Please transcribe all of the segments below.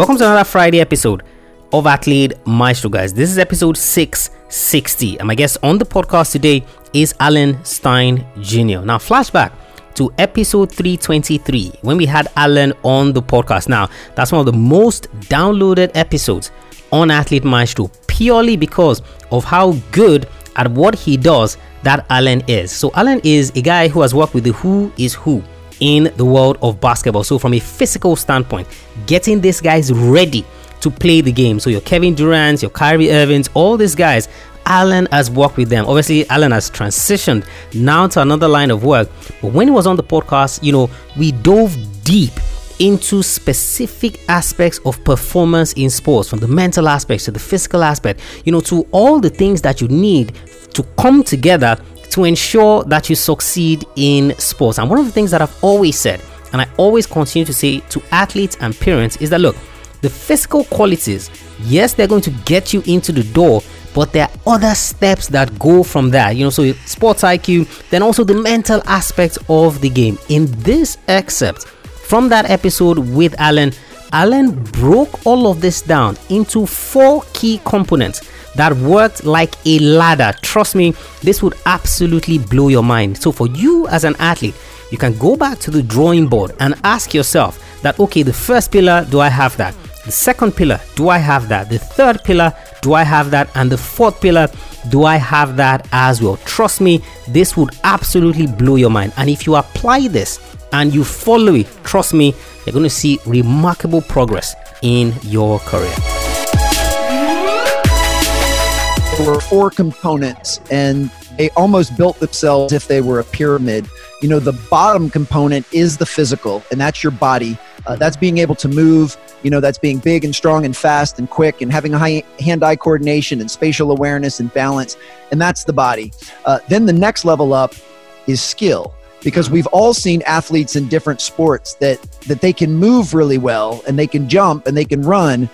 Welcome to another Friday episode of Athlete Maestro, guys. This is episode 660, and my guest on the podcast today is Alan Stein Jr. Now, flashback to episode 323 when we had Alan on the podcast. Now, that's one of the most downloaded episodes on Athlete Maestro purely because of how good at what he does that Alan is. So, Alan is a guy who has worked with the who is who in the world of basketball. So, from a physical standpoint, getting these guys ready to play the game. So, your Kevin Durant, your Kyrie Irvings, all these guys, Alan has worked with them. Obviously, Alan has transitioned now to another line of work. But when he was on the podcast, you know, we dove deep into specific aspects of performance in sports from the mental aspects to the physical aspect you know to all the things that you need to come together to ensure that you succeed in sports. And one of the things that I've always said, and I always continue to say to athletes and parents, is that look, the physical qualities, yes, they're going to get you into the door, but there are other steps that go from that. You know, so sports IQ, then also the mental aspect of the game. In this excerpt from that episode with Alan, Alan broke all of this down into four key components that worked like a ladder. Trust me, this would absolutely blow your mind. So, for you as an athlete, you can go back to the drawing board and ask yourself that okay, the first pillar, do I have that? The second pillar, do I have that? The third pillar, do I have that? And the fourth pillar, do I have that as well? Trust me, this would absolutely blow your mind. And if you apply this and you follow it, trust me, you're going to see remarkable progress in your career. Were four components and they almost built themselves if they were a pyramid. You know, the bottom component is the physical, and that's your body. Uh, that's being able to move, you know, that's being big and strong and fast and quick and having a high hand eye coordination and spatial awareness and balance. And that's the body. Uh, then the next level up is skill because we've all seen athletes in different sports that that they can move really well and they can jump and they can run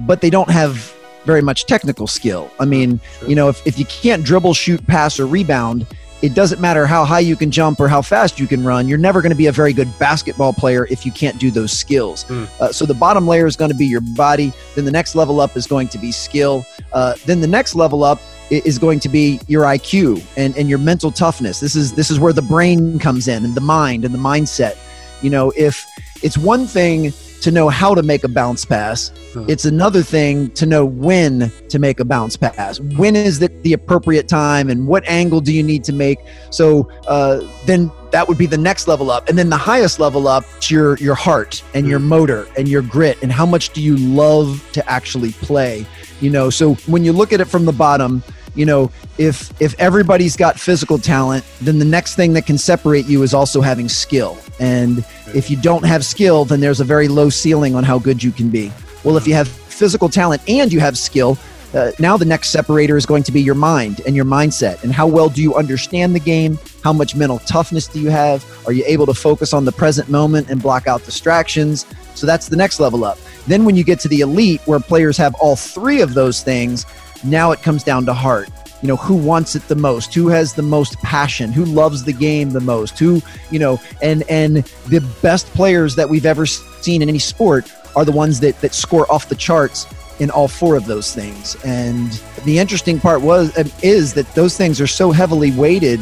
but they don't have very much technical skill. I mean, sure. you know, if, if you can't dribble, shoot, pass, or rebound, it doesn't matter how high you can jump or how fast you can run. You're never going to be a very good basketball player if you can't do those skills. Mm. Uh, so the bottom layer is going to be your body. Then the next level up is going to be skill. Uh, then the next level up is going to be your IQ and, and your mental toughness. This is this is where the brain comes in and the mind and the mindset. You know, if it's one thing to know how to make a bounce pass. Hmm. It's another thing to know when to make a bounce pass. When is it the appropriate time and what angle do you need to make? So uh, then that would be the next level up. And then the highest level up to your, your heart and your hmm. motor and your grit and how much do you love to actually play. You know, so when you look at it from the bottom, you know if if everybody's got physical talent then the next thing that can separate you is also having skill and if you don't have skill then there's a very low ceiling on how good you can be. Well if you have physical talent and you have skill uh, now the next separator is going to be your mind and your mindset. And how well do you understand the game? How much mental toughness do you have? Are you able to focus on the present moment and block out distractions? So that's the next level up. Then when you get to the elite where players have all three of those things now it comes down to heart. You know, who wants it the most? Who has the most passion? Who loves the game the most? Who, you know, and and the best players that we've ever seen in any sport are the ones that that score off the charts in all four of those things. And the interesting part was um, is that those things are so heavily weighted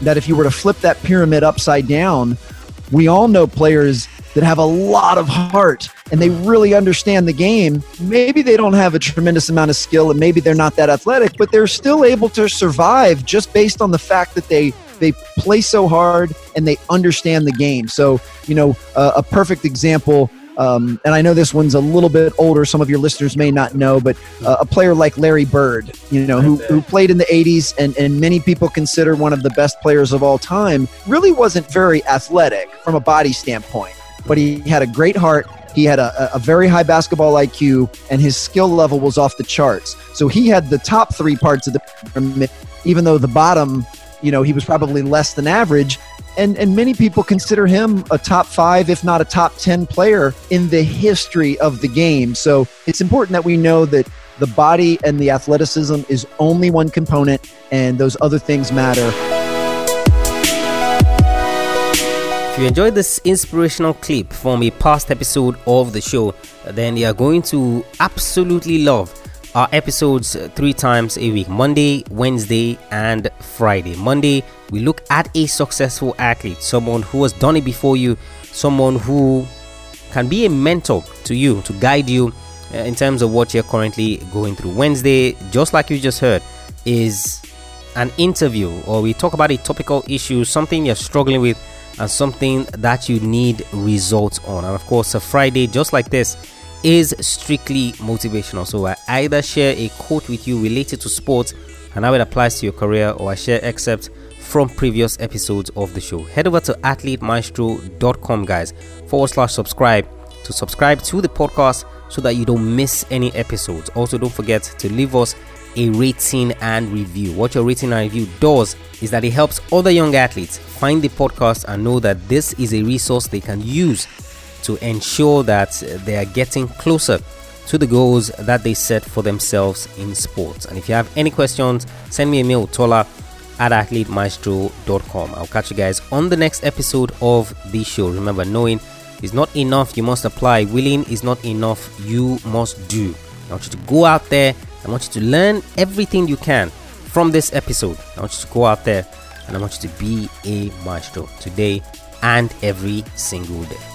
that if you were to flip that pyramid upside down, we all know players that have a lot of heart and they really understand the game. Maybe they don't have a tremendous amount of skill and maybe they're not that athletic, but they're still able to survive just based on the fact that they they play so hard and they understand the game. So, you know, uh, a perfect example um, and I know this one's a little bit older. Some of your listeners may not know, but uh, a player like Larry Bird, you know, who, who played in the 80s and, and many people consider one of the best players of all time, really wasn't very athletic from a body standpoint but he had a great heart. He had a, a, very high basketball IQ, and his skill level was off the charts. So he had the top three parts of the pyramid, even though the bottom, you know, he was probably less than average. And, and many people consider him a top five, if not a top 10 player in the history of the game. So it's important that we know that the body and the athleticism is only one component, and those other things matter you enjoyed this inspirational clip from a past episode of the show, then you are going to absolutely love our episodes three times a week Monday, Wednesday, and Friday. Monday, we look at a successful athlete, someone who has done it before you, someone who can be a mentor to you, to guide you uh, in terms of what you're currently going through. Wednesday, just like you just heard, is an interview or we talk about a topical issue, something you're struggling with, and something that you need results on. And of course, a Friday, just like this, is strictly motivational. So I either share a quote with you related to sports and how it applies to your career, or I share excerpts from previous episodes of the show. Head over to athletemaestro.com, guys, forward slash subscribe to subscribe to the podcast so that you don't miss any episodes. Also, don't forget to leave us a rating and review. What your rating and review does is that it helps other young athletes find the podcast and know that this is a resource they can use to ensure that they are getting closer to the goals that they set for themselves in sports. And if you have any questions, send me a mail, tola at athletemaestro.com. I'll catch you guys on the next episode of the show. Remember, knowing is not enough, you must apply. Willing is not enough, you must do. I want you to go out there. I want you to learn everything you can from this episode. I want you to go out there and I want you to be a maestro today and every single day.